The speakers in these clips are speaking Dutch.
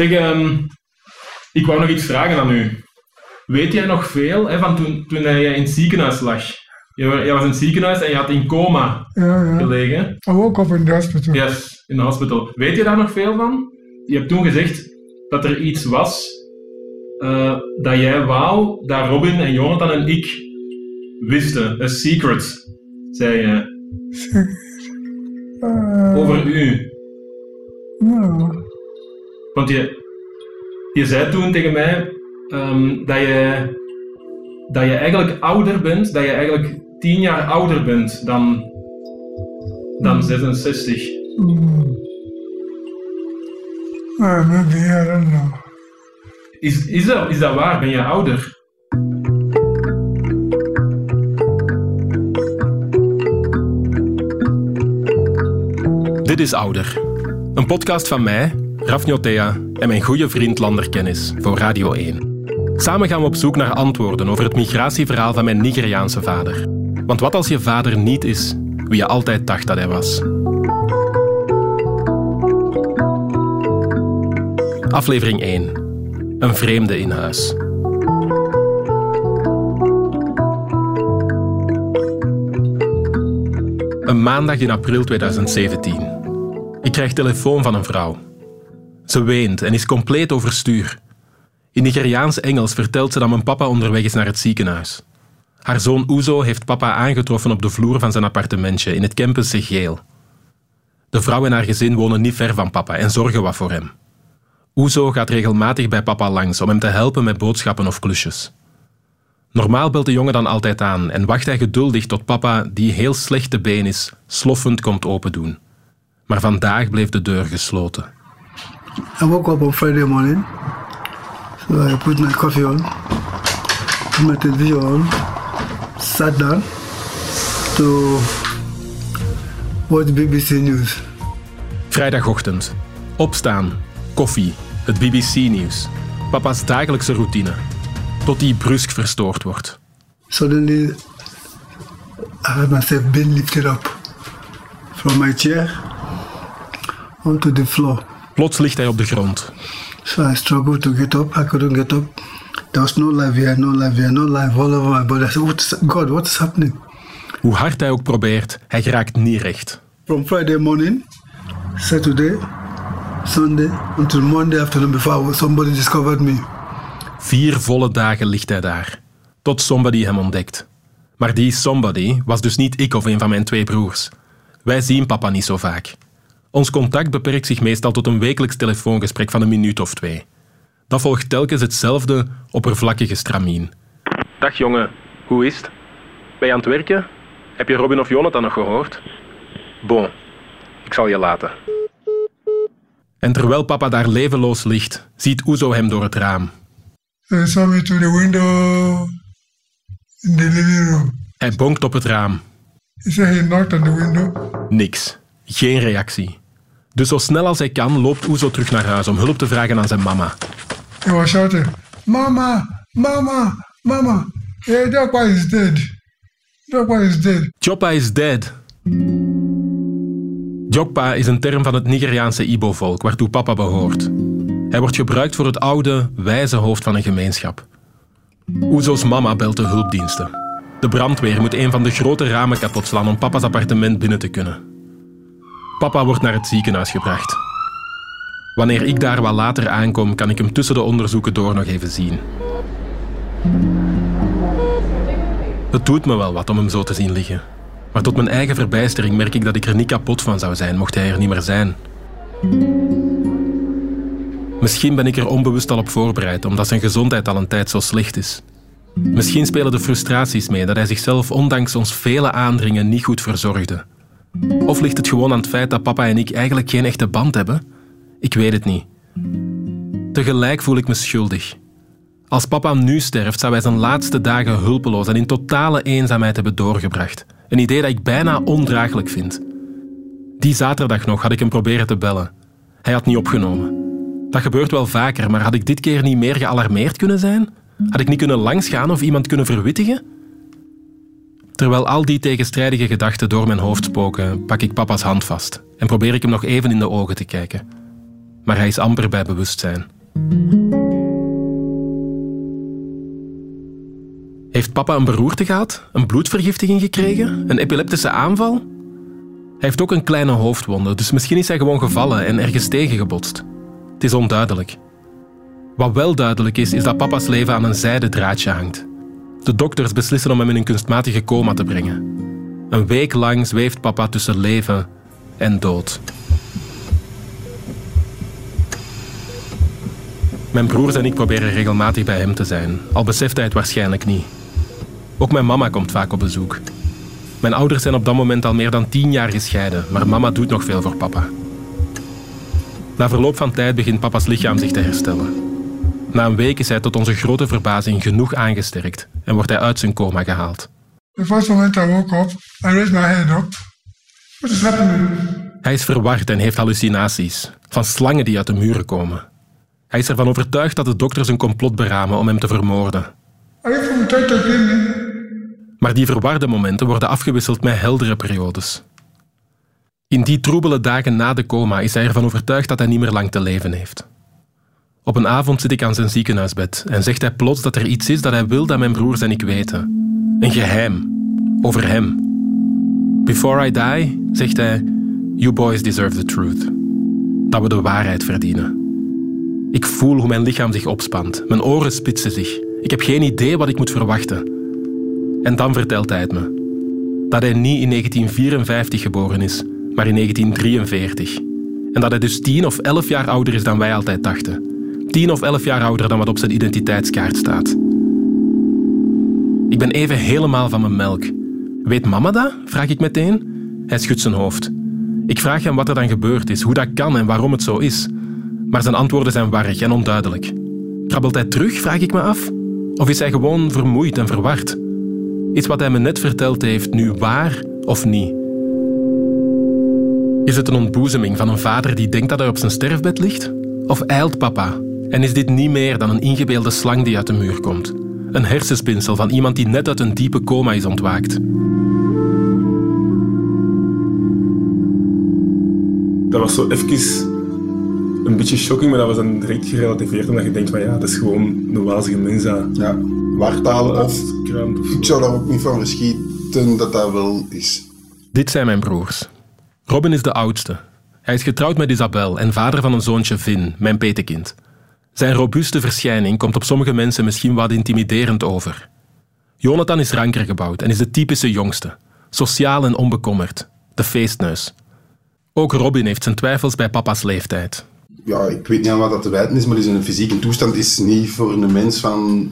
Zeg, ehm, ik wou nog iets vragen aan u. Weet jij nog veel hè, van toen, toen jij in het ziekenhuis lag? Jij was in het ziekenhuis en je had in coma Ja, ja. gelegen. I woke up in the hospital. Yes, in de hospital. Weet je daar nog veel van? Je hebt toen gezegd dat er iets was eh, dat jij wou dat Robin en Jonathan en ik wisten. A secret, zei je. Uh, Over u. no. Want je, je zei toen tegen mij ehm, dat, je, dat je eigenlijk ouder bent, dat je eigenlijk tien jaar ouder bent dan, dan 66. Mm. Maybe, I don't know. Is, is, dat, is dat waar? Ben je ouder? Dit is Ouder. Een podcast van mij, Raf en mijn goede vriend Lander Kennis voor Radio 1. Samen gaan we op zoek naar antwoorden over het migratieverhaal van mijn Nigeriaanse vader. Want wat als je vader niet is wie je altijd dacht dat hij was? Aflevering 1. Een vreemde in huis. Een maandag in april 2017. Ik krijg telefoon van een vrouw. Ze weent en is compleet overstuur. In Nigeriaans-Engels vertelt ze dat mijn papa onderweg is naar het ziekenhuis. Haar zoon Uzo heeft papa aangetroffen op de vloer van zijn appartementje in het Kempense Geel. De vrouw en haar gezin wonen niet ver van papa en zorgen wat voor hem. Uzo gaat regelmatig bij papa langs om hem te helpen met boodschappen of klusjes. Normaal belt de jongen dan altijd aan en wacht hij geduldig tot papa, die heel slecht te been is, sloffend komt opendoen. Maar vandaag bleef de deur gesloten. I woke up on Friday morning, so I put my coffee on, put my television on, sat down to watch BBC News. Vrijdagochtend. Opstaan. Koffie. Het BBC-nieuws. Papa's dagelijkse routine. Tot die brusk verstoord wordt. Suddenly, I had myself being lifted up from my chair onto the floor. Plots ligt hij op de grond. So I struggled to get up. I couldn't get up. There was no life here, no life here, no life all over my body. I said, what is, God, what is happening? Hoe hard hij ook probeert, hij geraakt niet recht. From Friday morning, Saturday, Sunday, until Monday afternoon before somebody discovered me. Vier volle dagen ligt hij daar. Tot somebody hem ontdekt. Maar die somebody was dus niet ik of een van mijn twee broers. Wij zien papa niet zo vaak. Ons contact beperkt zich meestal tot een wekelijks telefoongesprek van een minuut of twee. Dat volgt telkens hetzelfde oppervlakkige stramien. Dag jongen, hoe is het? Ben je aan het werken? Heb je Robin of Jonathan nog gehoord? Bon, ik zal je laten. En terwijl papa daar levenloos ligt, ziet Oezo hem door het raam. Me to the window in the living room. Hij bonkt op het raam. He said he knocked on the window. Niks. Geen reactie. Dus zo snel als hij kan loopt Oezo terug naar huis om hulp te vragen aan zijn mama. He was shouting, Mama, Mama, Mama. Jokpa is dead. Jokpa is dead. Choppa is dead. Jokpa is een term van het Nigeriaanse Ibo-volk, waartoe papa behoort. Hij wordt gebruikt voor het oude, wijze hoofd van een gemeenschap. Oezo's mama belt de hulpdiensten. De brandweer moet een van de grote ramen kapot slaan om papa's appartement binnen te kunnen. Papa wordt naar het ziekenhuis gebracht. Wanneer ik daar wat later aankom, kan ik hem tussen de onderzoeken door nog even zien. Het doet me wel wat om hem zo te zien liggen. Maar tot mijn eigen verbijstering merk ik dat ik er niet kapot van zou zijn mocht hij er niet meer zijn. Misschien ben ik er onbewust al op voorbereid, omdat zijn gezondheid al een tijd zo slecht is. Misschien spelen de frustraties mee dat hij zichzelf ondanks ons vele aandringen niet goed verzorgde. Of ligt het gewoon aan het feit dat papa en ik eigenlijk geen echte band hebben? Ik weet het niet. Tegelijk voel ik me schuldig. Als papa nu sterft, zou hij zijn laatste dagen hulpeloos en in totale eenzaamheid hebben doorgebracht. Een idee dat ik bijna ondraaglijk vind. Die zaterdag nog had ik hem proberen te bellen. Hij had niet opgenomen. Dat gebeurt wel vaker, maar had ik dit keer niet meer gealarmeerd kunnen zijn? Had ik niet kunnen langsgaan of iemand kunnen verwittigen? Terwijl al die tegenstrijdige gedachten door mijn hoofd spoken, pak ik papa's hand vast en probeer ik hem nog even in de ogen te kijken. maar hij is amper bij bewustzijn. Heeft papa een beroerte gehad? Een bloedvergiftiging gekregen? Een epileptische aanval? Hij heeft ook een kleine hoofdwonde, dus misschien is hij gewoon gevallen en ergens tegengebotst. Het is onduidelijk. Wat wel duidelijk is, is dat papa's leven aan een zijden draadje hangt. De dokters beslissen om hem in een kunstmatige coma te brengen. Een week lang zweeft papa tussen leven en dood. Mijn broers en ik proberen regelmatig bij hem te zijn, al beseft hij het waarschijnlijk niet. Ook mijn mama komt vaak op bezoek. Mijn ouders zijn op dat moment al meer dan tien jaar gescheiden, maar mama doet nog veel voor papa. Na verloop van tijd begint papa's lichaam zich te herstellen. Na een week is hij tot onze grote verbazing genoeg aangesterkt en wordt hij uit zijn coma gehaald. The first moment I woke up, I raised my head up. What is happening? Hij is verward en heeft hallucinaties van slangen die uit de muren komen. Hij is ervan overtuigd dat de dokters een complot beramen om hem te vermoorden. Maar die verwarde momenten worden afgewisseld met heldere periodes. In die troebele dagen na de coma is hij ervan overtuigd dat hij niet meer lang te leven heeft. Op een avond zit ik aan zijn ziekenhuisbed en zegt hij plots dat er iets is dat hij wil dat mijn broers en ik weten. Een geheim. Over hem. Before I die, zegt hij, you boys deserve the truth. Dat we de waarheid verdienen. Ik voel hoe mijn lichaam zich opspant. Mijn oren spitsen zich. Ik heb geen idee wat ik moet verwachten. En dan vertelt hij het me. Dat hij niet in 1954 geboren is, maar in 1943. En dat hij dus 10 of 11 jaar ouder is dan wij altijd dachten. 10 of 11 jaar ouder dan wat op zijn identiteitskaart staat. Ik ben even helemaal van mijn melk. Weet mama dat? vraag ik meteen. Hij schudt zijn hoofd. Ik vraag hem wat er dan gebeurd is, hoe dat kan en waarom het zo is. Maar zijn antwoorden zijn warrig en onduidelijk. Krabbelt hij terug, vraag ik me af? Of is hij gewoon vermoeid en verward? Is wat hij me net verteld heeft nu waar of niet? Is het een ontboezeming van een vader die denkt dat hij op zijn sterfbed ligt? Of eilt papa? En is dit niet meer dan een ingebeelde slang die uit de muur komt? Een hersenspinsel van iemand die net uit een diepe coma is ontwaakt. Dat was zo even een beetje shocking, maar dat was dan direct gerelativeerd omdat je denkt van ja, dat is gewoon een wazige mens Ja, wartalen of... Ik zou daar ook niet van verschieten dat dat wel is. Dit zijn mijn broers. Robin is de oudste. Hij is getrouwd met Isabel en vader van een zoontje Vin, mijn petekind. Zijn robuuste verschijning komt op sommige mensen misschien wat intimiderend over. Jonathan is ranker gebouwd en is de typische jongste. Sociaal en onbekommerd. De feestneus. Ook Robin heeft zijn twijfels bij papa's leeftijd. Ja, ik weet niet aan wat dat te wijten is, maar een fysieke toestand is niet voor een mens van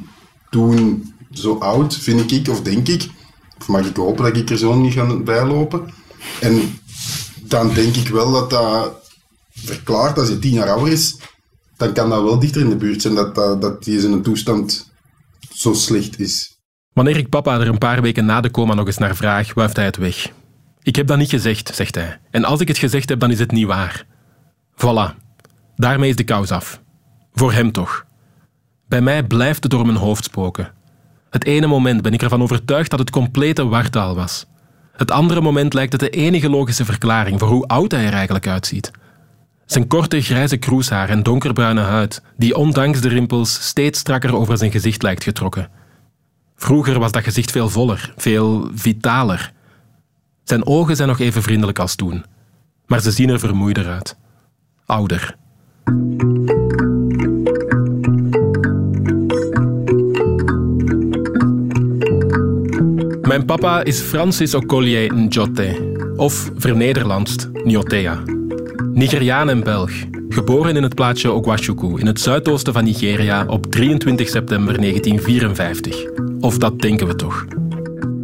toen zo oud, vind ik, of denk ik. Of mag ik hopen dat ik er zo niet ga bijlopen. En dan denk ik wel dat dat verklaart, als je tien jaar ouder is, dan kan dat wel dichter in de buurt zijn dat, dat, dat die zijn toestand zo slecht is. Wanneer ik papa er een paar weken na de coma nog eens naar vraag, wuift hij het weg. Ik heb dat niet gezegd, zegt hij. En als ik het gezegd heb, dan is het niet waar. Voilà. Daarmee is de kous af. Voor hem toch. Bij mij blijft het door mijn hoofd spoken. Het ene moment ben ik ervan overtuigd dat het complete wartaal was. Het andere moment lijkt het de enige logische verklaring voor hoe oud hij er eigenlijk uitziet. Zijn korte grijze kroeshaar en donkerbruine huid, die ondanks de rimpels steeds strakker over zijn gezicht lijkt getrokken. Vroeger was dat gezicht veel voller, veel vitaler. Zijn ogen zijn nog even vriendelijk als toen, maar ze zien er vermoeider uit. Ouder. Mijn papa is Francis Okolie Njote, of vernederlandst Njotea. Nigeriaan en Belg, geboren in het plaatsje Ogwashuku in het zuidoosten van Nigeria op 23 september 1954. Of dat denken we toch.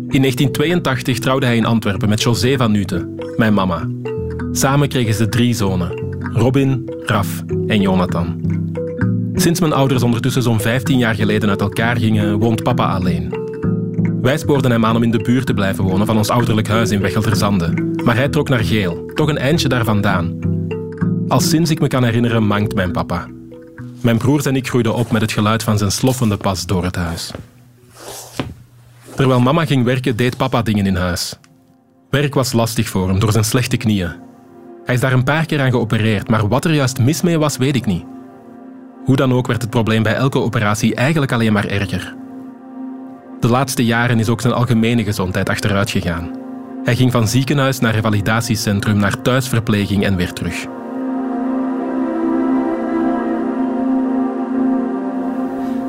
In 1982 trouwde hij in Antwerpen met José van Nuten, mijn mama. Samen kregen ze drie zonen: Robin, Raf en Jonathan. Sinds mijn ouders ondertussen zo'n 15 jaar geleden uit elkaar gingen, woont papa alleen. Wij spoorden hem aan om in de buurt te blijven wonen van ons ouderlijk huis in Wechelterzande. Maar hij trok naar Geel, toch een eindje daar vandaan. Al sinds ik me kan herinneren mankt mijn papa. Mijn broers en ik groeiden op met het geluid van zijn sloffende pas door het huis. Terwijl mama ging werken, deed papa dingen in huis. Werk was lastig voor hem door zijn slechte knieën. Hij is daar een paar keer aan geopereerd, maar wat er juist mis mee was, weet ik niet. Hoe dan ook werd het probleem bij elke operatie eigenlijk alleen maar erger. De laatste jaren is ook zijn algemene gezondheid achteruit gegaan. Hij ging van ziekenhuis naar revalidatiecentrum, naar thuisverpleging en weer terug.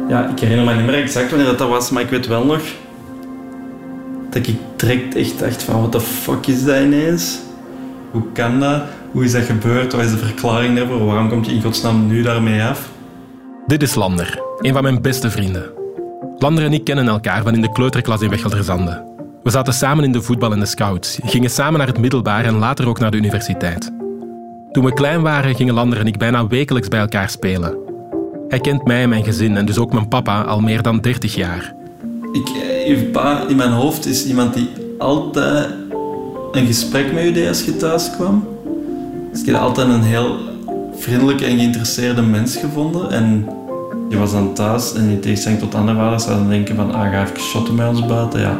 Ja, ik herinner me niet meer exact wanneer dat, was, maar ik weet wel nog dat ik direct echt dacht van, wat de fuck is dat ineens? Hoe kan dat? Hoe is dat gebeurd? Wat is de verklaring daarvoor? Waarom komt je in godsnaam nu daarmee af? Dit is Lander, een van mijn beste vrienden. Lander en ik kennen elkaar van in de kleuterklas in Wechelderzande. We zaten samen in de voetbal en de scouts, gingen samen naar het middelbaar en later ook naar de universiteit. Toen we klein waren, gingen Lander en ik bijna wekelijks bij elkaar spelen. Hij kent mij en mijn gezin en dus ook mijn papa al meer dan 30 jaar. Ik, eh, pa in mijn hoofd is iemand die altijd een gesprek met u deed als je thuis kwam. Dus ik heb altijd een heel vriendelijke en geïnteresseerde mens gevonden. En je was dan thuis en in tegenstelling tot andere vaders zouden denken van ah, ga even shotten met ons buiten. Ja,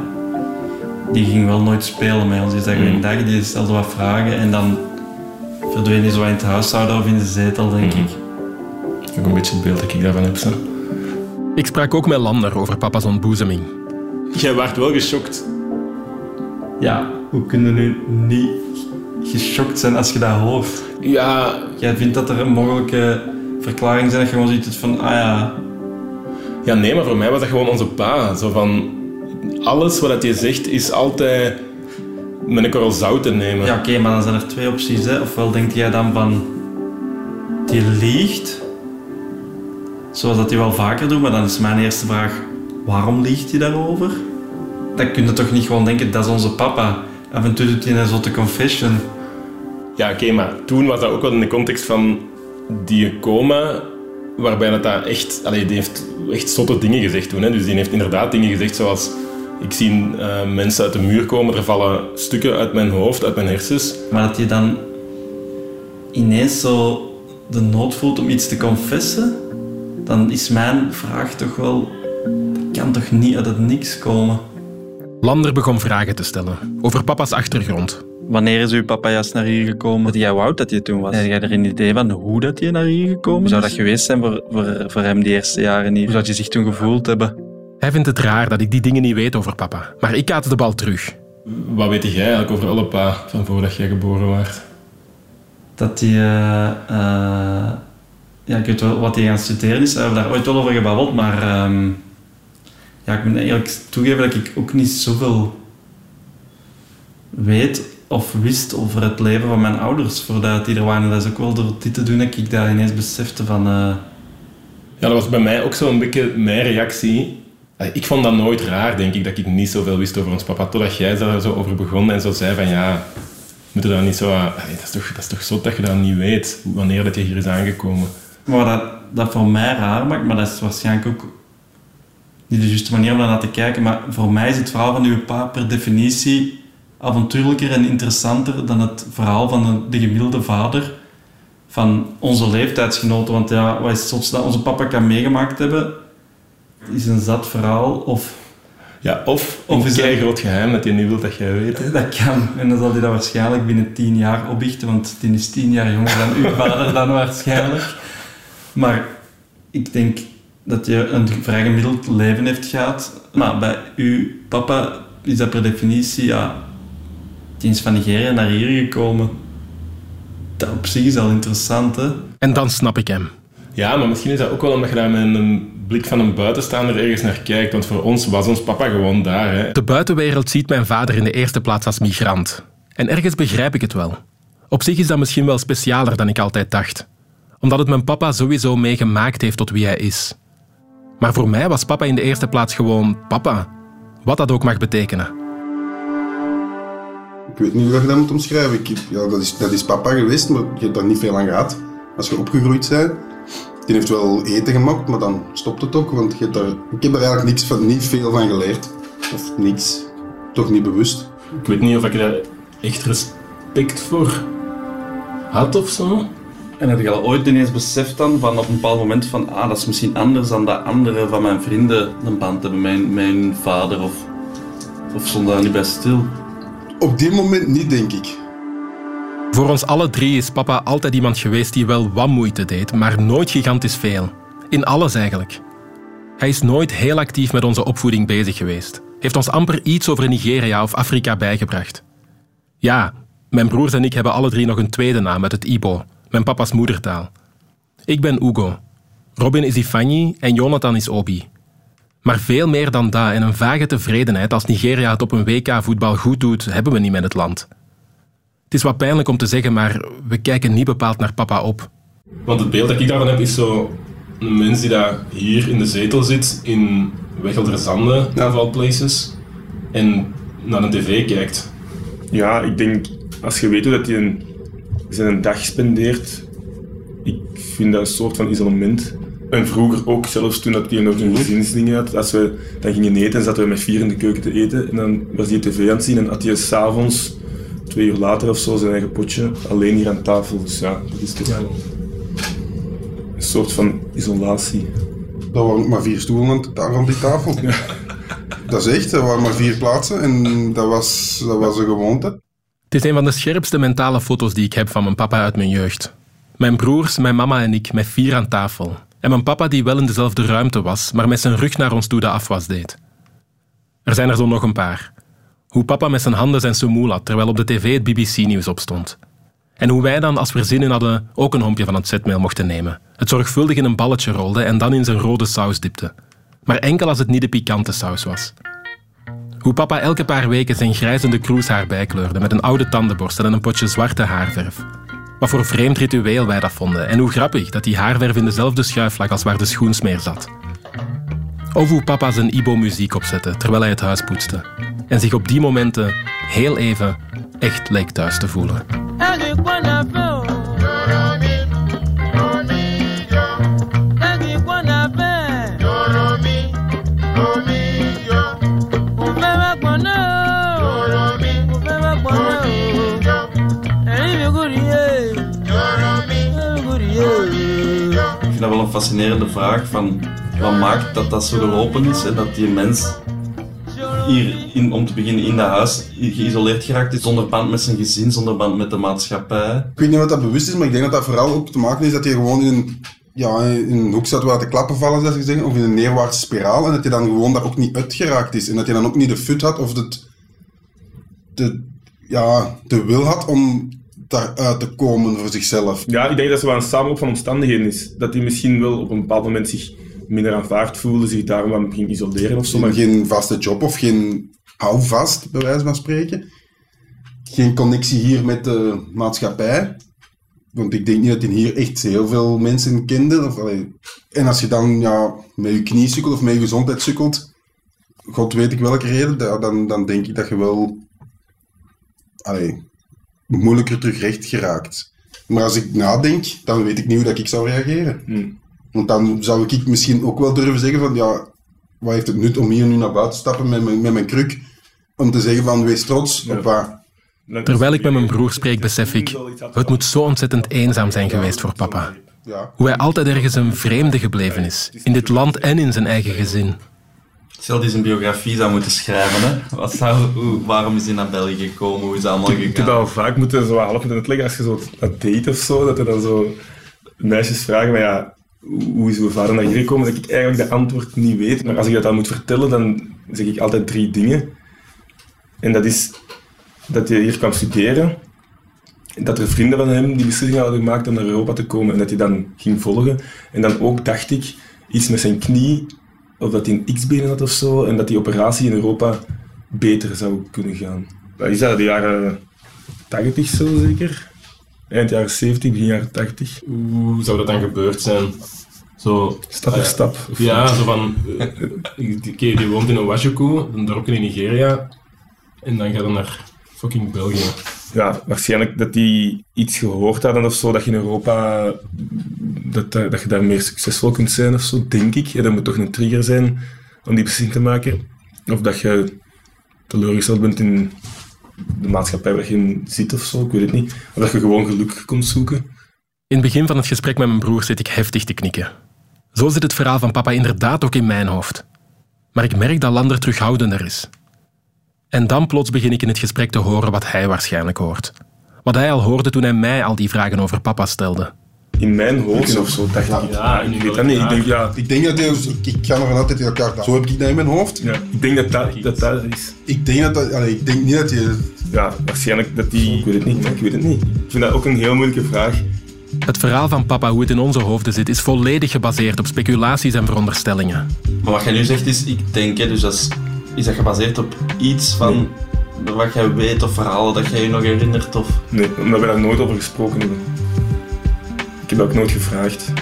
die ging wel nooit spelen met ons. Die zei een dag, die stelde wat vragen en dan verdween hij zo in het huishouden of in de zetel, denk ik. Ook een beetje het beeld dat ik daarvan heb. Zo. Ik sprak ook met Lander over papa's ontboezeming. Jij werd wel geschokt. Ja, hoe kunnen nu niet geschokt zijn als je dat hoort? Ja, Jij vindt dat er een mogelijke verklaring zijn dat je gewoon ziet het van, ah ja, ja, nee, maar voor mij was dat gewoon onze pa. Zo van, alles wat hij zegt is altijd met een korrel zout te nemen. ja oké, maar dan zijn er twee opties. Hè. Ofwel denkt jij dan van, die liegt, zoals dat hij wel vaker doet, maar dan is mijn eerste vraag, waarom liegt hij daarover? Dan kun je toch niet gewoon denken, dat is onze papa. Af en toe doet hij een zotte confession. Ja, oké, maar toen was dat ook wel in de context van die coma, waarbij dat, dat echt... Allee, die heeft echt zotte dingen gezegd toen. Hè. Dus die heeft inderdaad dingen gezegd zoals... Ik zie eh, mensen uit de muur komen, er vallen stukken uit mijn hoofd, uit mijn hersens. Maar dat je dan ineens zo de nood voelt om iets te confessen, dan is mijn vraag toch wel, dat kan toch niet uit het niks komen? Lander begon vragen te stellen over papa's achtergrond. Wanneer is uw papa juist naar hier gekomen? Dat jij oud dat hij toen was? Heb jij er een idee van hoe dat hij naar hier gekomen is? Hoe zou dat geweest zijn voor, voor, voor hem die eerste jaren hier? Hoe zou je zich toen gevoeld hebben? Hij vindt het raar dat ik die dingen niet weet over papa, maar ik kaat de bal terug. Wat weet jij eigenlijk over alle pa van voordat jij geboren werd? Dat hij... eh, eh, ja, ik weet wel wat hij aan het is. We hebben daar ooit wel over gebabbeld, maar... ehm, ja, ik moet eerlijk toegeven dat ik ook niet zoveel weet of wist over het leven van mijn ouders voordat die er waren. Dat is ook wel door dit te doen dat ik daar ineens besefte van... eh, Ja, dat was bij mij ook zo'n beetje mijn reactie. Ik vond dat nooit raar, denk ik, dat ik niet zoveel wist over ons papa. Totdat jij daar zo over begon en zo zei van ja, moet je daar niet zo... dat, is toch, dat is toch zot dat je dat niet weet, wanneer dat je hier is aangekomen. Maar dat, dat voor mij raar maakt, maar dat is waarschijnlijk ook niet de juiste manier om daarnaar te kijken. Maar voor mij is het verhaal van uw pa per definitie avontuurlijker en interessanter dan het verhaal van de, de gemiddelde vader van onze leeftijdsgenoten. Want ja, wat is het dat onze papa kan meegemaakt hebben, is een zat verhaal. Of Ja, of, Of is een groot geheim dat je niet wilt dat jij weet. dat kan. En dan zal hij dat waarschijnlijk binnen tien jaar opbiechten, want die is tien jaar jonger dan uw vader dan waarschijnlijk. Maar ik denk dat je een vrij gemiddeld leven heeft gehad. Maar bij uw papa is dat per definitie, ja, die is van Nigeria naar hier gekomen. Dat op zich is al interessant, hè? En dan snap ik hem. Ja, maar misschien is dat ook wel omdat je daar met een blik van een buitenstaander ergens naar kijkt. Want voor ons was ons papa gewoon daar. Hè. De buitenwereld ziet mijn vader in de eerste plaats als migrant. En ergens begrijp ik het wel. Op zich is dat misschien wel specialer dan ik altijd dacht. Omdat het mijn papa sowieso meegemaakt heeft tot wie hij is. Maar voor mij was papa in de eerste plaats gewoon papa. Wat dat ook mag betekenen. Ik weet niet hoe je dat moet omschrijven. Ik, heb- ja, dat, is, dat is papa geweest, maar je hebt daar niet veel aan gehad. Als je opgegroeid bent. Die heeft wel eten gemaakt, maar dan stopt het ook. Want je hebt daar, ik heb er eigenlijk niks van, niet veel van geleerd. Of niks. Toch niet bewust. Ik weet niet of ik daar echt respect voor had of zo. En heb je al ooit ineens beseft dan, van op een bepaald moment van, ah, dat is misschien anders dan dat andere van mijn vrienden een band hebben, mijn, mijn vader, of, of stond daar niet bij stil? Op die moment niet, denk ik. Voor ons alle drie is papa altijd iemand geweest die wel wat moeite deed, maar nooit gigantisch veel. In alles eigenlijk. Hij is nooit heel actief met onze opvoeding bezig geweest. Heeft ons amper iets over Nigeria of Afrika bijgebracht. Ja, mijn broers en ik hebben alle drie nog een tweede naam uit het Ibo, mijn papa's moedertaal. Ik ben Ugo. Robin is Ifanyi en Jonathan is Obi. Maar veel meer dan dat en een vage tevredenheid als Nigeria het op een WK voetbal goed doet, hebben we niet met het land. Het is wat pijnlijk om te zeggen, maar we kijken niet bepaald naar papa op. Want het beeld dat ik daarvan heb is zo een mens die daar hier in de zetel zit in Weggelder Zanden, of all places, en naar een tv kijkt. Ja, ik denk, als je weet hoe dat hij een, zijn dag spendeert, ik vind dat een soort van isolement. En vroeger ook, zelfs toen dat hij nog een gezinsding had, als we dan gingen eten, zaten we met vier in de keuken te eten en dan was hij tv aan het zien en had hij s'avonds, twee uur later of zo, zijn eigen potje, alleen hier aan tafel. Dus ja, dat is toch wel een soort van isolatie. Er waren ook maar vier stoelen aan- daar rond die tafel. Dat is echt, er waren maar vier plaatsen en dat was, dat was een gewoonte. Het is een van de scherpste mentale foto's die ik heb van mijn papa uit mijn jeugd. Mijn broers, mijn mama en ik met vier aan tafel. En mijn papa die wel in dezelfde ruimte was, maar met zijn rug naar ons toe de afwas deed. Er zijn er zo nog een paar. Hoe papa met zijn handen zijn semoel had, terwijl op de tv het BBC-nieuws opstond. En hoe wij dan, als we er zin in hadden, ook een hompje van het zetmeel mochten nemen. Het zorgvuldig in een balletje rolde en dan in zijn rode saus dipte. Maar enkel als het niet de pikante saus was. Hoe papa elke paar weken zijn grijzende kroeshaar bijkleurde met een oude tandenborstel en een potje zwarte haarverf. Wat voor vreemd ritueel wij dat vonden en hoe grappig dat die haarverf in dezelfde schuif lag als waar de schoensmeer zat. Of hoe papa zijn Ibo-muziek opzette terwijl hij het huis poetste. En zich op die momenten heel even echt leek thuis te voelen. Fascinerende vraag van wat maakt dat dat zo gelopen is en dat die mens hier in, om te beginnen in dat huis geïsoleerd geraakt is zonder band met zijn gezin, zonder band met de maatschappij. Ik weet niet wat dat bewust is, maar ik denk dat dat vooral ook te maken is dat je gewoon in een, ja, in een hoek zat waar de klappen vallen, ik zeggen, of in een neerwaartse spiraal, en dat je dan gewoon daar ook niet uitgeraakt is. En dat je dan ook niet de fut had of het, de, ja, de wil had om daaruit te komen voor zichzelf. Ja, ik denk dat het wel een samenloop van omstandigheden is. Dat hij misschien wel op een bepaald moment zich minder aanvaard voelde, zich daarom wat ging isoleren of zo. Maar Geen vaste job of geen houvast, bij wijze van spreken. Geen connectie hier met de maatschappij. Want ik denk niet dat hij hier echt heel veel mensen kende. Of, allee, en als je dan ja, met je knie sukkelt of met je gezondheid sukkelt, god weet ik welke reden, da- dan, dan denk ik dat je wel allee, moeilijker terug recht geraakt. Maar als ik nadenk, dan weet ik niet hoe dat ik zou reageren. Hmm. Want dan zou ik misschien ook wel durven zeggen van, ja, wat heeft het nut om hier nu naar buiten te stappen met mijn, met mijn kruk? Om te zeggen van, wees trots op wat... Terwijl ik met mijn broer spreek, besef ik, het moet zo ontzettend eenzaam zijn geweest voor papa. Ja. Hoe hij altijd ergens een vreemde gebleven is, in dit land en in zijn eigen gezin. Stel die zijn biografie zou moeten schrijven, hè. Wat zou, hoe, waarom is hij naar België gekomen? Hoe is dat allemaal Ik heb dat al vaak moeten zo half moeten uitleggen als je zo dat date of zo, dat er dan zo meisjes vragen, maar ja, hoe hoe is uw vader naar hier gekomen? Dat ik eigenlijk de antwoord niet weet. Maar als ik dat dan moet vertellen, dan zeg ik altijd drie dingen. En dat is dat hij hier kwam studeren, dat er vrienden van hem die beslissing hadden gemaakt om naar Europa te komen en dat hij dan ging volgen. En dan ook dacht ik iets met zijn knie, of dat hij een x-benen had of zo, en dat die operatie in Europa beter zou kunnen gaan. Dat is dat de jaren 80 zo zeker? Eind jaren 70, begin jaren 80. Hoe zou dat dan gebeurd zijn? Zo, Stap voor ah, stap. Ja, zo van... eh, Die die, die woont in Owashuku, een dorpje in Nigeria. En dan gaat hij naar fucking België. Ja, waarschijnlijk dat die iets gehoord hadden of zo, dat je in Europa, dat, dat dat je daar meer succesvol kunt zijn of zo, denk ik. Ja, dat moet toch een trigger zijn om die beslissing te maken. Of dat je teleurgesteld bent in de maatschappij waar je in zit of zo, ik weet het niet. Of dat je gewoon geluk komt zoeken. In het begin van het gesprek met mijn broer zit ik heftig te knikken. Zo zit het verhaal van papa inderdaad ook in mijn hoofd. Maar ik merk dat Lander terughoudender is. En dan plots begin ik in het gesprek te horen wat hij waarschijnlijk hoort. Wat hij al hoorde toen hij mij al die vragen over papa stelde. In mijn hoofd of zo dacht ik. Ja, ik weet dat niet. Ik denk, ja, Ik denk dat die, ik, ik ga uit dat die elkaar... Zo heb ik dat in mijn hoofd. ja, ik denk dat dat, dat, dat is. Ik denk dat dat... Allee, ik denk niet dat je... Ja, waarschijnlijk dat die... Ik weet het niet, ik weet het niet. Ik vind dat ook een heel moeilijke vraag. Het verhaal van papa, hoe het in onze hoofden zit, is volledig gebaseerd op speculaties en veronderstellingen. Maar wat jij nu zegt is, ik denk, hè, dus dat is, is dat gebaseerd op iets van wat jij weet of verhalen dat jij je nog herinnert? Of... Nee, omdat we daar nooit over gesproken hebben. Ik heb dat ook nooit gevraagd.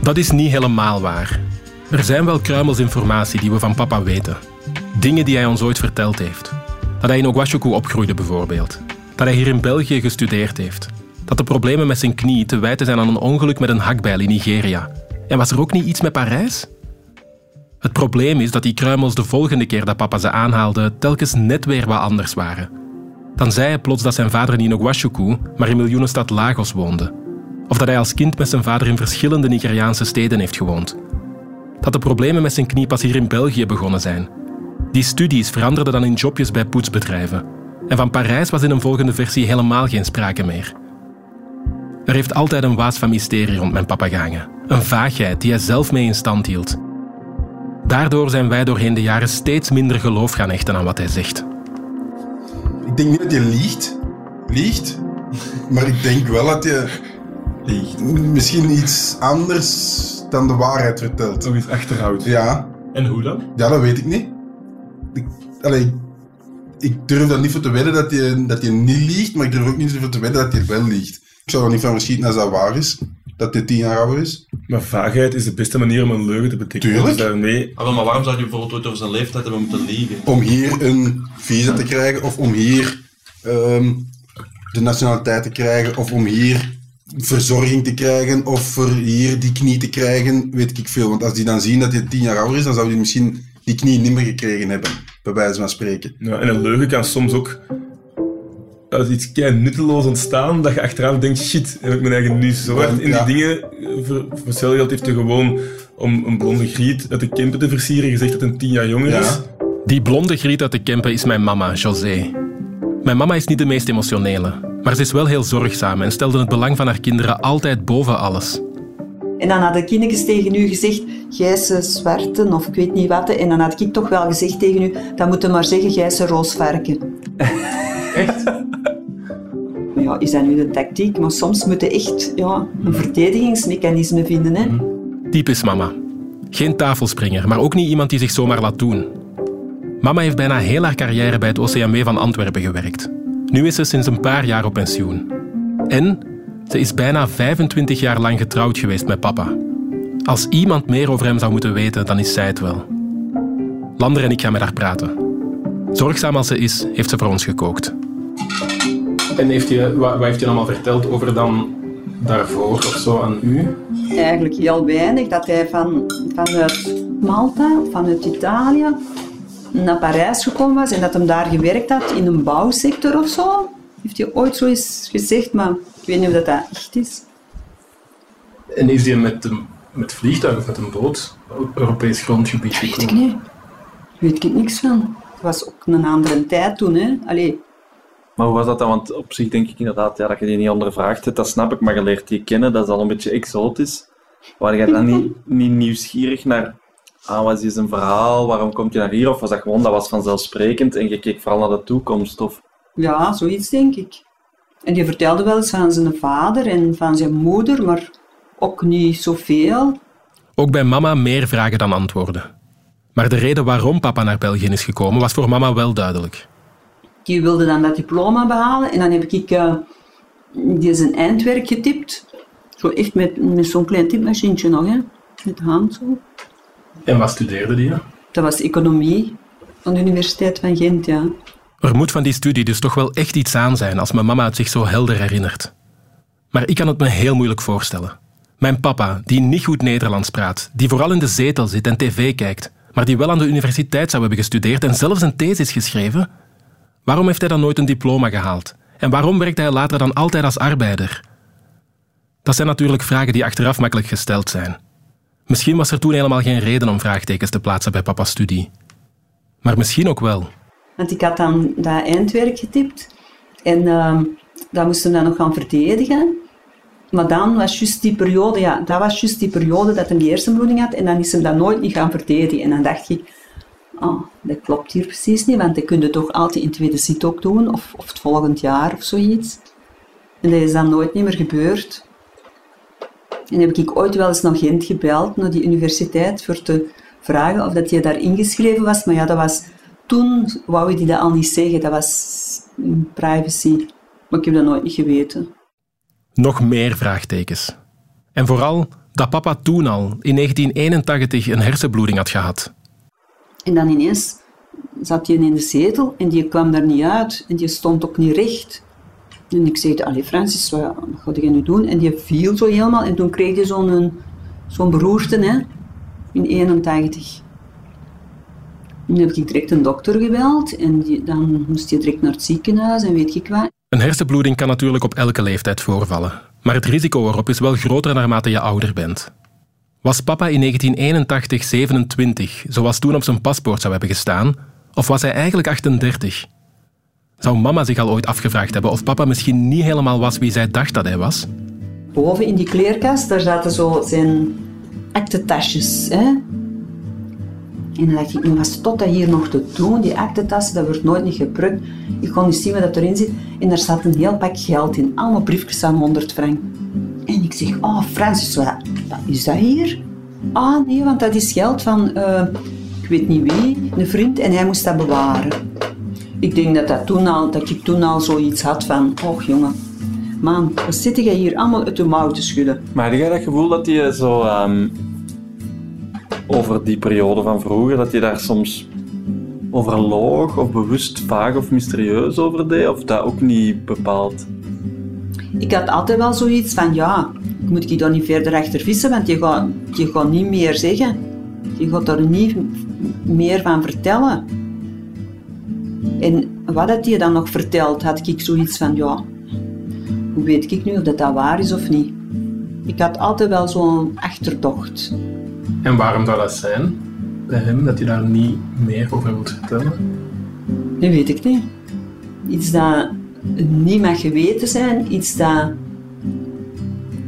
Dat is niet helemaal waar. Er zijn wel kruimels informatie die we van papa weten. Dingen die hij ons ooit verteld heeft. Dat hij in Ouagadougou opgroeide bijvoorbeeld. Dat hij hier in België gestudeerd heeft. Dat de problemen met zijn knie te wijten zijn aan een ongeluk met een hakbijl in Nigeria. En was er ook niet iets met Parijs? Het probleem is dat die kruimels de volgende keer dat papa ze aanhaalde telkens net weer wat anders waren. Dan zei hij plots dat zijn vader niet in Ouagadougou, maar in miljoenenstad Lagos woonde. Of dat hij als kind met zijn vader in verschillende Nigeriaanse steden heeft gewoond. Dat de problemen met zijn knie pas hier in België begonnen zijn. Die studies veranderden dan in jobjes bij poetsbedrijven. En van Parijs was in een volgende versie helemaal geen sprake meer. Er heeft altijd een waas van mysterie rond mijn papa gehangen. Een vaagheid die hij zelf mee in stand hield. Daardoor zijn wij doorheen de jaren steeds minder geloof gaan hechten aan wat hij zegt. Ik denk niet dat je liegt. Liegt. Maar ik denk wel dat je... Liegt. Misschien iets anders dan de waarheid vertelt. Nog eens achterhoud. Ja. En hoe dan? Ja, dat weet ik niet. Ik, allee, ik durf daar niet voor te wedden dat je, dat je niet liegt, maar ik durf ook niet voor te wedden dat je wel liegt. Ik zou er niet van verschieten als dat waar is, dat je tien jaar ouder is. Maar vaagheid is de beste manier om een leugen te betekenen. Tuurlijk. Dus daarmee... Ah, wel, maar waarom zou je bijvoorbeeld ooit over zijn leeftijd hebben moeten liegen? Om hier een visa te krijgen, of om hier ehm, de nationaliteit te krijgen, of om hier verzorging te krijgen, of voor hier die knie te krijgen, weet ik veel. Want als die dan zien dat je tien jaar ouder is, dan zou die misschien die knie niet meer gekregen hebben, bij wijze van spreken. Ja, en een leugen kan soms ook uit iets kei nutteloos ontstaan, dat je achteraf denkt, shit, heb ik mijn eigen nu zo hard in Ja. die dingen. Voor, voor hetzelfde geld heeft hij gewoon om een blonde griet uit de Kempen te versieren gezegd dat hij tien jaar jonger Ja. is. Die blonde griet uit de Kempen is mijn mama, José. Mijn mama is niet de meest emotionele, maar ze is wel heel zorgzaam en stelde het belang van haar kinderen altijd boven alles. En dan hadden kindjes tegen u gezegd, jij is een zwarte of ik weet niet wat. En dan had ik toch wel gezegd tegen u, dan moet je maar zeggen, een roosvarken. Echt? Is dat nu de tactiek? Maar soms moet je echt ja, een verdedigingsmechanisme vinden. Hè? Typisch mama. Geen tafelspringer, maar ook niet iemand die zich zomaar laat doen. Mama heeft bijna heel haar carrière bij het OCMW van Antwerpen gewerkt. Nu is ze sinds een paar jaar op pensioen. En ze is bijna 25 jaar lang getrouwd geweest met papa. Als iemand meer over hem zou moeten weten, dan is zij het wel. Lander en ik gaan met haar praten. Zorgzaam als ze is, heeft ze voor ons gekookt. En heeft je, wat, wat heeft je allemaal verteld over dan daarvoor of zo aan u? Eigenlijk heel weinig. Dat hij van, vanuit Malta, vanuit Italië, naar Parijs gekomen was en dat hij daar gewerkt had in een bouwsector of zo. Heeft hij ooit zo eens gezegd, maar ik weet niet of dat, dat echt is. En is die met een met vliegtuig of met een boot op Europees grondgebied Weet ik gekomen? niet. Weet ik niks van. Het was ook een andere tijd toen. Hè? Allee, Maar hoe was dat dan? Want op zich denk ik inderdaad ja, dat je die niet ondervraagd hebt, dat snap ik, maar je leert die kennen, dat is al een beetje exotisch. Waar je dan niet, niet nieuwsgierig naar, ah, wat is een verhaal, waarom komt je naar hier? Of was dat gewoon, dat was vanzelfsprekend en je keek vooral naar de toekomst? Of... ja, zoiets denk ik. En die vertelde wel eens van zijn vader en van zijn moeder, maar ook niet zoveel. Ook bij mama meer vragen dan antwoorden. Maar de reden waarom papa naar België is gekomen was voor mama wel duidelijk. Die wilde dan dat diploma behalen en dan heb ik eh, die zijn eindwerk getipt. Zo echt met, met zo'n klein tipmachientje nog, hè. met de hand zo. En wat studeerde die? Dat was economie aan de Universiteit van Gent, ja. Er moet van die studie dus toch wel echt iets aan zijn als mijn mama het zich zo helder herinnert. Maar ik kan het me heel moeilijk voorstellen. Mijn papa, die niet goed Nederlands praat, die vooral in de zetel zit en tv kijkt, maar die wel aan de universiteit zou hebben gestudeerd en zelfs een thesis geschreven. Waarom heeft hij dan nooit een diploma gehaald? En waarom werkt hij later dan altijd als arbeider? Dat zijn natuurlijk vragen die achteraf makkelijk gesteld zijn. Misschien was er toen helemaal geen reden om vraagtekens te plaatsen bij papa's studie. Maar misschien ook wel. Want ik had dan dat eindwerk getipt. En ehm, dat moesten we dan nog gaan verdedigen. Maar dan was juist die periode, ja, dat was juist die periode dat hij die eerste bloeding had en dan is hem dat nooit niet gaan verdedigen. En dan dacht ik, oh, dat klopt hier precies niet, want dat kun je toch altijd in tweede zit ook doen, of, of het volgend jaar of zoiets. En dat is dan nooit meer gebeurd. En heb ik ooit wel eens naar Gent gebeld, naar die universiteit, voor te vragen of dat hij daar ingeschreven was. Maar ja, dat was... Toen wou hij dat al niet zeggen, dat was privacy. Maar ik heb dat nooit niet geweten. Nog meer vraagtekens. En vooral dat papa toen al, in 1981, een hersenbloeding had gehad. En dan ineens zat hij in de zetel en die kwam daar niet uit en die stond ook niet recht. En ik zei, allee Francis, wat ga je nu doen? En die viel zo helemaal en toen kreeg hij zo'n zo'n beroerte hè, in 81. En dan heb ik direct een dokter gebeld en die, dan moest je direct naar het ziekenhuis en weet ik wat. Een hersenbloeding kan natuurlijk op elke leeftijd voorvallen, maar het risico erop is wel groter naarmate je ouder bent. Was papa in 1981 27, zoals toen op zijn paspoort zou hebben gestaan, of was hij eigenlijk 38? Zou mama zich al ooit afgevraagd hebben of papa misschien niet helemaal was wie zij dacht dat hij was? Boven in die kleerkast, daar zaten zo zijn aktetasjes. Hè? En dan dacht ik, nu was tot dat hier nog te doen, die aktetassen, dat wordt nooit niet gebruikt. Ik kon niet zien wat erin zit. En daar staat een heel pak geld in, allemaal briefjes aan 100 frank. Ik zeg, oh Francis, wat, is dat hier? Ah nee, want dat is geld van, uh, ik weet niet wie, een vriend, en hij moest dat bewaren. Ik denk dat, dat, toen al, dat ik toen al zoiets had van, oh jongen, man, wat zit jij hier allemaal uit de mouw te schudden? Maar heb jij dat gevoel dat je zo um, over die periode van vroeger, dat je daar soms over loog of bewust vaag of mysterieus over deed, of dat ook niet bepaald? Ik had altijd wel zoiets van, ja, moet ik daar niet verder achter vissen, want je gaat, je gaat niet meer zeggen. Je gaat daar niet meer van vertellen. En wat had hij dan nog verteld, had ik zoiets van, ja, hoe weet ik nu of dat, dat waar is of niet? Ik had altijd wel zo'n achterdocht. En waarom zou dat zijn bij hem, dat hij daar niet meer over wilt vertellen? Dat weet ik niet. Iets dat niet mag geweten zijn, iets dat...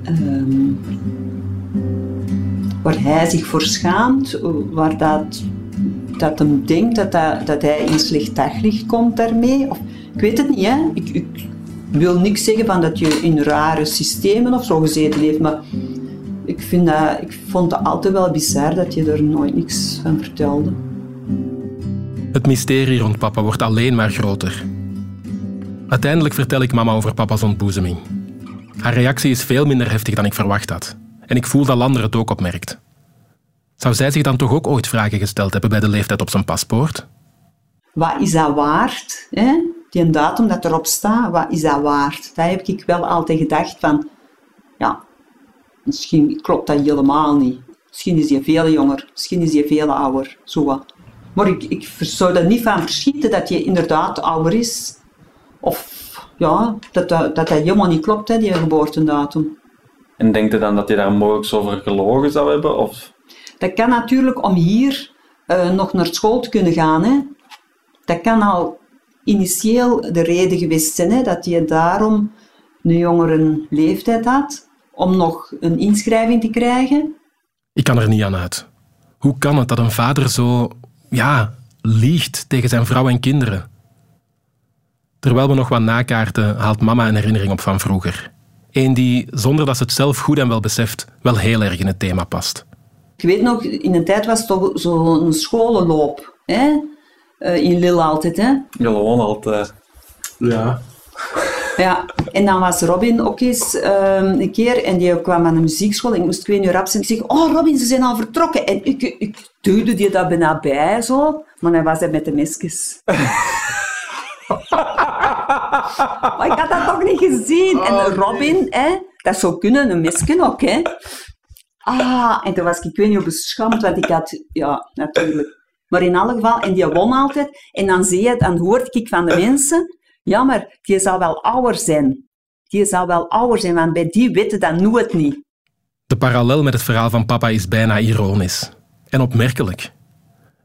Um, waar hij zich voor schaamt, waar dat dat hem denkt dat, dat, dat hij in slecht daglicht komt daarmee. Of, ik weet het niet, hè. Ik, ik wil niks zeggen van dat je in rare systemen of zo gezeten heeft, maar ik, vind dat, ik vond het altijd wel bizar dat je er nooit niks van vertelde. Het mysterie rond papa wordt alleen maar groter. Uiteindelijk vertel ik mama over papa's ontboezeming. Haar reactie is veel minder heftig dan ik verwacht had. En ik voel dat Lander het ook opmerkt. Zou zij zich dan toch ook ooit vragen gesteld hebben bij de leeftijd op zijn paspoort? Wat is dat waard? Hè? Die datum dat erop staat, wat is dat waard? Daar heb ik wel altijd gedacht van, ja, misschien klopt dat helemaal niet. Misschien is hij veel jonger, misschien is hij veel ouder, zo wat. Maar ik, ik zou er niet van verschieten dat je inderdaad ouder is. Of ja, dat dat, dat, helemaal niet klopt, hè, die geboortedatum. En denkt u dan dat hij daar mogelijk over gelogen zou hebben? Of dat kan natuurlijk om hier uh, nog naar school te kunnen gaan. Hè. Dat kan al initieel de reden geweest zijn hè, dat je daarom een jongere leeftijd had om nog een inschrijving te krijgen. Ik kan er niet aan uit. Hoe kan het dat een vader zo, ja, liegt tegen zijn vrouw en kinderen? Terwijl we nog wat nakaarten, haalt mama een herinnering op van vroeger. Eén die, zonder dat ze het zelf goed en wel beseft, wel heel erg in het thema past. Ik weet nog, in een tijd was het toch zo'n scholenloop. Hè? Uh, in Lille altijd. Hè? Ja, gewoon altijd. Ja. Ja, en dan was Robin ook eens um, een keer en die kwam aan de muziekschool. Ik moest twee uur rap zijn. Ik zeg, oh Robin, ze zijn al vertrokken. En ik, ik duwde die dat bijna bij zo, maar hij was er met de mesjes. maar ik had dat toch niet gezien. en oh, Robin, hè, dat zou kunnen, een mesje ook. Hè. Ah, en toen was ik, ik weet niet hoe beschaamd, want ik had, ja, natuurlijk. Maar in elk geval, en die won altijd. En dan zie je, dan hoorde ik van de mensen, jammer, die zal wel ouder zijn. Die zal wel ouder zijn, want bij die weten dat nooit niet. De parallel met het verhaal van papa is bijna ironisch. En opmerkelijk.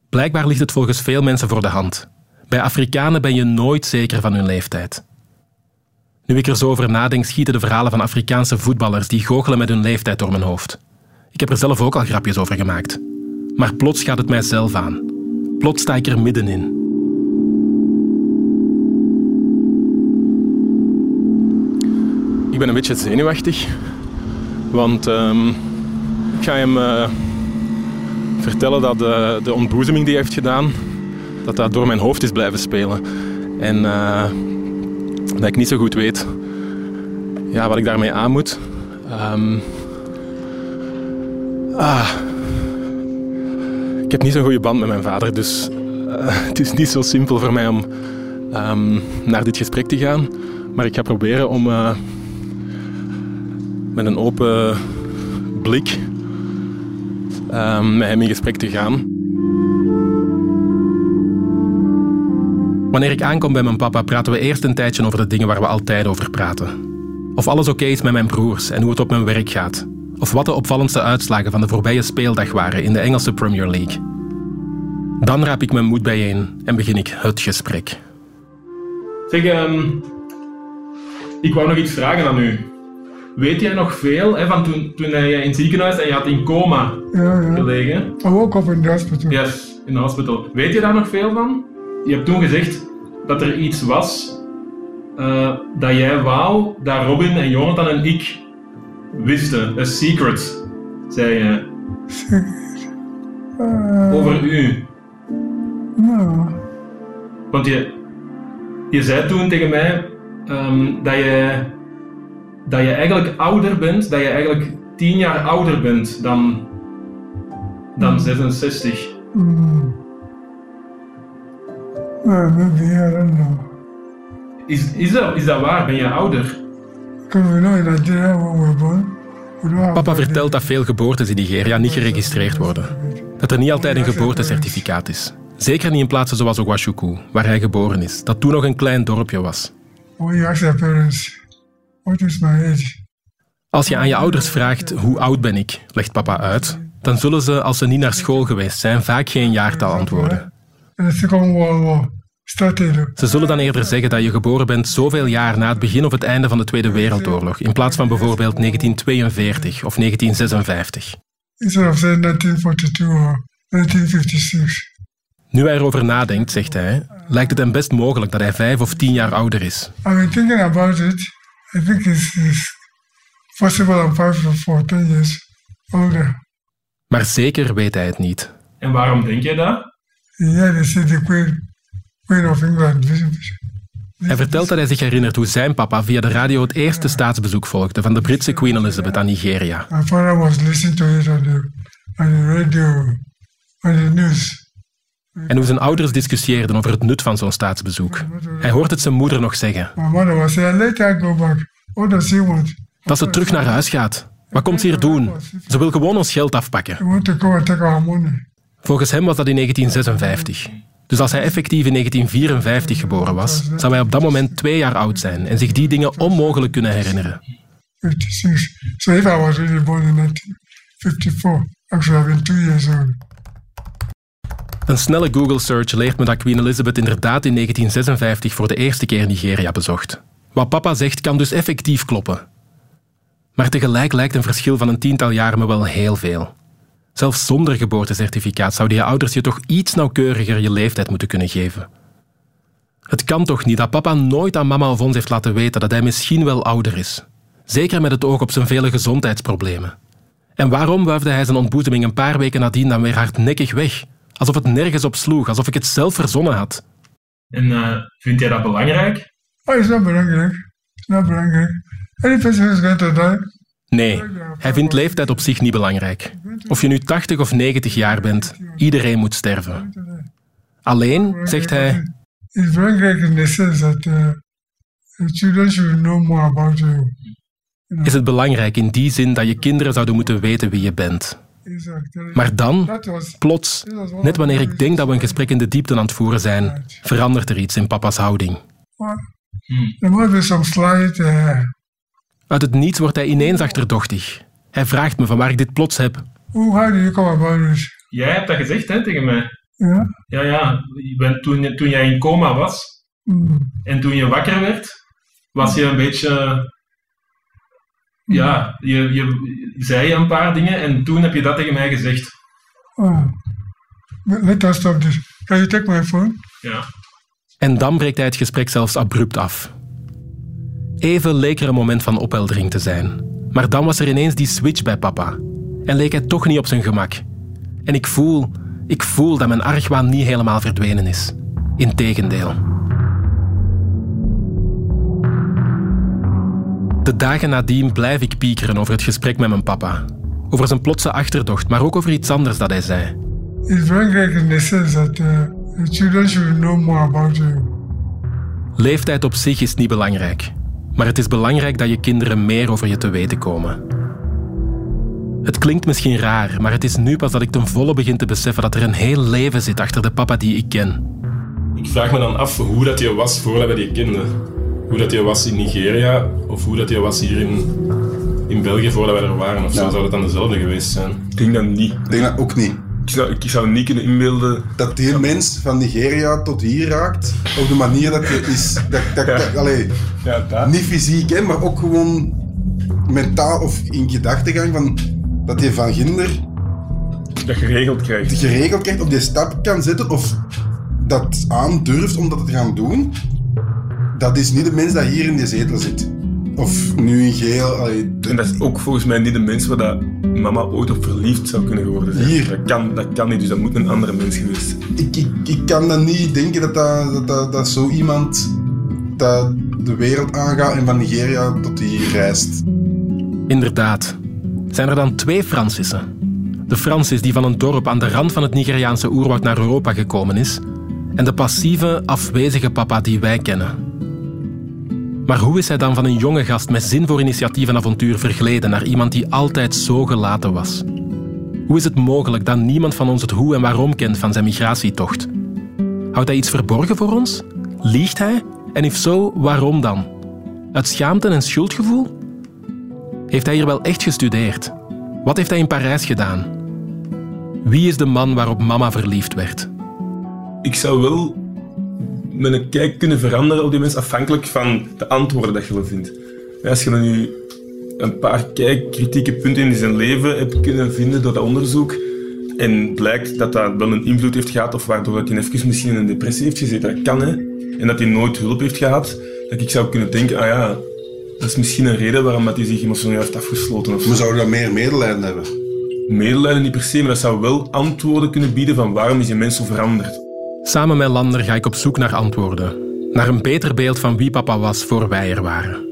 Blijkbaar ligt het volgens veel mensen voor de hand. Bij Afrikanen ben je nooit zeker van hun leeftijd. Nu ik er zo over nadenk, schieten de verhalen van Afrikaanse voetballers die goochelen met hun leeftijd door mijn hoofd. Ik heb er zelf ook al grapjes over gemaakt. Maar plots gaat het mijzelf aan. Plots sta ik er middenin. Ik ben een beetje zenuwachtig, want ehm, ik ga hem eh, vertellen dat de, de ontboezeming die hij heeft gedaan, dat dat door mijn hoofd is blijven spelen. En eh, dat ik niet zo goed weet ja, wat ik daarmee aan moet. Ehm, ah, ik heb niet zo'n goede band met mijn vader, dus eh, het is niet zo simpel voor mij om ehm, naar dit gesprek te gaan. Maar ik ga proberen om eh, met een open blik ehm, met hem in gesprek te gaan. Wanneer ik aankom bij mijn papa, praten we eerst een tijdje over de dingen waar we altijd over praten. Of alles oké is met mijn broers en hoe het op mijn werk gaat. Of wat de opvallendste uitslagen van de voorbije speeldag waren in de Engelse Premier League. Dan raap ik mijn moed bijeen en begin ik het gesprek. Zeg, ehm, ik wou nog iets vragen aan u. Weet jij nog veel hè, van toen, toen jij in het ziekenhuis en je had in coma Ja, ja. gelegen? I woke up in the hospital. Yes, in de hospital. Weet je daar nog veel van? Je hebt toen gezegd dat er iets was eh, dat jij wou dat Robin en Jonathan en ik wisten. A secret, zei je. Uh, Over u. no. Want je, je zei toen tegen mij ehm, dat, je, dat je eigenlijk ouder bent, dat je eigenlijk tien jaar ouder bent dan, dan 66. Mm. Uh, maybe, I don't know. Is, is, dat, is dat waar? Ben je ouder? Papa vertelt dat veel geboortes in Nigeria niet geregistreerd worden. Dat er niet altijd een geboortecertificaat is. Zeker niet in plaatsen zoals Ouagadougou, waar hij geboren is, dat toen nog een klein dorpje was. When you ask your parents, what is my age? Als je aan je ouders vraagt hoe oud ben ik, legt papa uit, dan zullen ze, als ze niet naar school geweest zijn, vaak geen jaartal antwoorden. And the Second World War Ze zullen dan eerder zeggen dat je geboren bent zoveel jaar na het begin of het einde van de Tweede Wereldoorlog, in plaats van bijvoorbeeld 1942 of 1956. Instead of saying 1942 or 1956. Nu hij erover nadenkt, zegt hij, lijkt het hem best mogelijk dat hij vijf of tien jaar ouder is. Been thinking about it. I think it's, it's possible I'm five or four, ten years older. Maar zeker weet hij het niet. En waarom denk je dat? Yeah, they say the Queen, Queen of England visit. Hij vertelt dat hij zich herinnert hoe zijn papa via de radio het eerste staatsbezoek volgde van de Britse Queen Elizabeth aan Nigeria. My father was listening to it on the, on the radio, on the news. En hoe zijn ouders discussieerden over het nut van zo'n staatsbezoek. Hij hoort het zijn moeder nog zeggen. Want? Dat ze terug naar huis gaat. Wat komt ze hier doen? Ze wil gewoon ons geld afpakken. Volgens hem was dat in 1956. Dus als hij effectief in 1954 geboren was, zou hij op dat moment twee jaar oud zijn en zich die dingen onmogelijk kunnen herinneren. 56. So if I was really born in 1954, actually I've been two years old. Een snelle Google search leert me dat Queen Elizabeth inderdaad in 1956 voor de eerste keer Nigeria bezocht. Wat papa zegt kan dus effectief kloppen. Maar tegelijk lijkt een verschil van een tiental jaar me wel heel veel. Zelfs zonder geboortecertificaat zouden je ouders je toch iets nauwkeuriger je leeftijd moeten kunnen geven. Het kan toch niet dat papa nooit aan mama of ons heeft laten weten dat hij misschien wel ouder is. Zeker met het oog op zijn vele gezondheidsproblemen. En waarom wuifde hij zijn ontboezeming een paar weken nadien dan weer hardnekkig weg? Alsof het nergens op sloeg, alsof ik het zelf verzonnen had. En eh, vind jij dat belangrijk? Oh, it's not belangrijk. It's not belangrijk. Who's going to die, Nee, hij vindt leeftijd op zich niet belangrijk. Of je nu 80 of 90 jaar bent, iedereen moet sterven. Alleen, zegt hij, it's belangrijk in the sense that the children should know more about you. is het belangrijk in die zin dat je kinderen zouden moeten weten wie je bent. Maar dan, plots, net wanneer ik denk dat we een gesprek in de diepte aan het voeren zijn, verandert er iets in papa's houding. must be some slight. Uit het niets wordt hij ineens achterdochtig. Hij vraagt me van waar ik dit plots heb. do you come about this? Jij hebt dat gezegd hè, tegen mij. Ja, ja. Je bent, toen, toen jij in coma was Mm. en toen je wakker werd, was je een beetje... Ja, je, je zei je een paar dingen en toen heb je dat tegen mij gezegd. Oh. Let us stop this. Can you take my phone? Ja. En dan breekt hij het gesprek zelfs abrupt af. Even leek er een moment van opheldering te zijn. Maar dan was er ineens die switch bij papa. En leek hij toch niet op zijn gemak. En ik voel, ik voel dat mijn argwaan niet helemaal verdwenen is. Integendeel. De dagen nadien blijf ik piekeren over het gesprek met mijn papa. Over zijn plotse achterdocht, maar ook over iets anders dat hij zei. It's belangrijk in the sense that uh, the children should know more about you. Leeftijd op zich is niet belangrijk. Maar het is belangrijk dat je kinderen meer over je te weten komen. Het klinkt misschien raar, maar het is nu pas dat ik ten volle begin te beseffen dat er een heel leven zit achter de papa die ik ken. Ik vraag me dan af hoe dat je was voordat we die kenden. Hoe dat je was in Nigeria of hoe dat je was hier in, in België voordat wij er waren. Of Ja. zou dat dan dezelfde geweest zijn. Ik denk dat niet. Ik denk dat ook niet. Ik zou, ik zou niet kunnen inbeelden... Dat die mens van Nigeria tot hier raakt, op de manier dat je is... Dat, dat, dat- allee, Ja, dat. niet fysiek, hè, maar ook gewoon mentaal of in gedachtegang van dat je van ginder Dat geregeld krijgt. geregeld krijgt of die stap kan zetten of dat aandurft om dat te gaan doen. Dat is niet de mens dat hier in die zetel zit. Of nu in geel. allee, En dat is ook volgens mij niet de mens waar dat mama ooit op verliefd zou kunnen geworden zijn. Hier. Dat kan, dat kan niet, dus dat moet een andere mens geweest zijn. ik, ik, ik kan dan niet denken dat, dat, dat, dat, dat zo iemand dat de wereld aangaat en van Nigeria tot hier reist. Inderdaad. Zijn er dan twee Francissen? De Francis die van een dorp aan de rand van het Nigeriaanse oerwoud naar Europa gekomen is, en de passieve, afwezige papa die wij kennen. Maar hoe is hij dan van een jonge gast met zin voor initiatief en avontuur vergleden naar iemand die altijd zo gelaten was? Hoe is het mogelijk dat niemand van ons het hoe en waarom kent van zijn migratietocht? Houdt hij iets verborgen voor ons? Liegt hij? En if zo, waarom dan? Uit schaamte en schuldgevoel? Heeft hij hier wel echt gestudeerd? Wat heeft hij in Parijs gedaan? Wie is de man waarop mama verliefd werd? Ik zou wel mijn kijk kunnen veranderen op die mens afhankelijk van de antwoorden dat je wel vindt. Als je dan nu een paar kijk, kritieke punten in zijn leven hebt kunnen vinden door dat onderzoek en blijkt dat dat wel een invloed heeft gehad of waardoor dat hij even misschien in een depressie heeft gezeten, dat kan hè, en dat hij nooit hulp heeft gehad, dat ik zou kunnen denken, ah ja, dat is misschien een reden waarom dat hij zich emotioneel heeft afgesloten of zo. We zouden dan meer medelijden hebben. Medelijden niet per se, maar dat zou wel antwoorden kunnen bieden van waarom is die mens zo veranderd. Samen met Lander ga ik op zoek naar antwoorden. Naar een beter beeld van wie papa was voor wij er waren.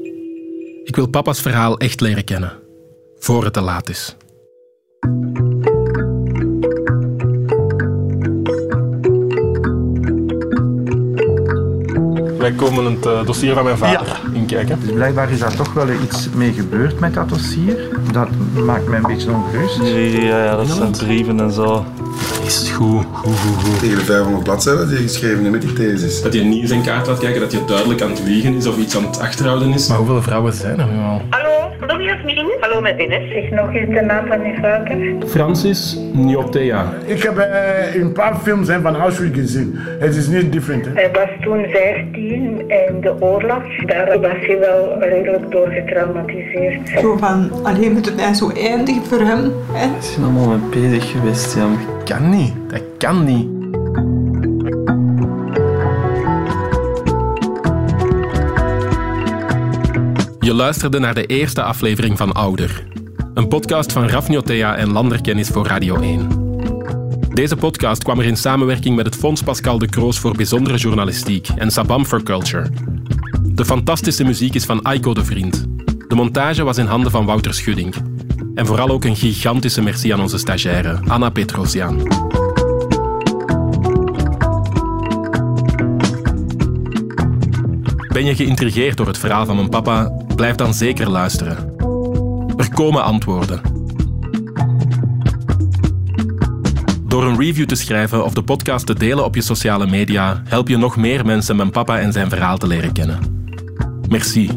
Ik wil papa's verhaal echt leren kennen. Voor het te laat is. Wij komen het eh, dossier van mijn vader inkijken. Dus blijkbaar is daar toch wel iets mee gebeurd met dat dossier. Dat maakt mij een beetje ongerust. Ja, ja, dat zijn brieven en zo. Is goed, goed, goed, goed. Tegen de 500 bladzijden die je geschreven hebt met die thesis. Dat niet in zijn kaart laat kijken, dat hij duidelijk aan het liegen is of iets aan het achterhouden is. Maar hoeveel vrouwen zijn er nu al? Hallo, hallo Jasmin. Hallo met Ines. Zeg nog eens de naam van uw vader. Francis Nyotea. Ik heb eh, een paar films hè, van Auschwitz gezien. Het is niet different. Hè. Hij was toen 15 en de oorlog, daar was hij wel redelijk door getraumatiseerd. Zo van, alleen moet het mij zo eindigen voor hem. Hè? We zijn allemaal mee bezig geweest, ja. Kan niet. Dat kan niet. Je luisterde naar de eerste aflevering van Ouder. Een podcast van Rafniotea en Landerkennis voor Radio 1. Deze podcast kwam er in samenwerking met het Fonds Pascal de Kroos voor Bijzondere Journalistiek en Sabam for Culture. De fantastische muziek is van Aiko de Vriend. De montage was in handen van Wouter Schudding. En vooral ook een gigantische merci aan onze stagiaire, Anna Petrosian. Ben je geïntrigeerd door het verhaal van mijn papa? Blijf dan zeker luisteren. Er komen antwoorden. Door een review te schrijven of de podcast te delen op je sociale media, help je nog meer mensen mijn papa en zijn verhaal te leren kennen. Merci.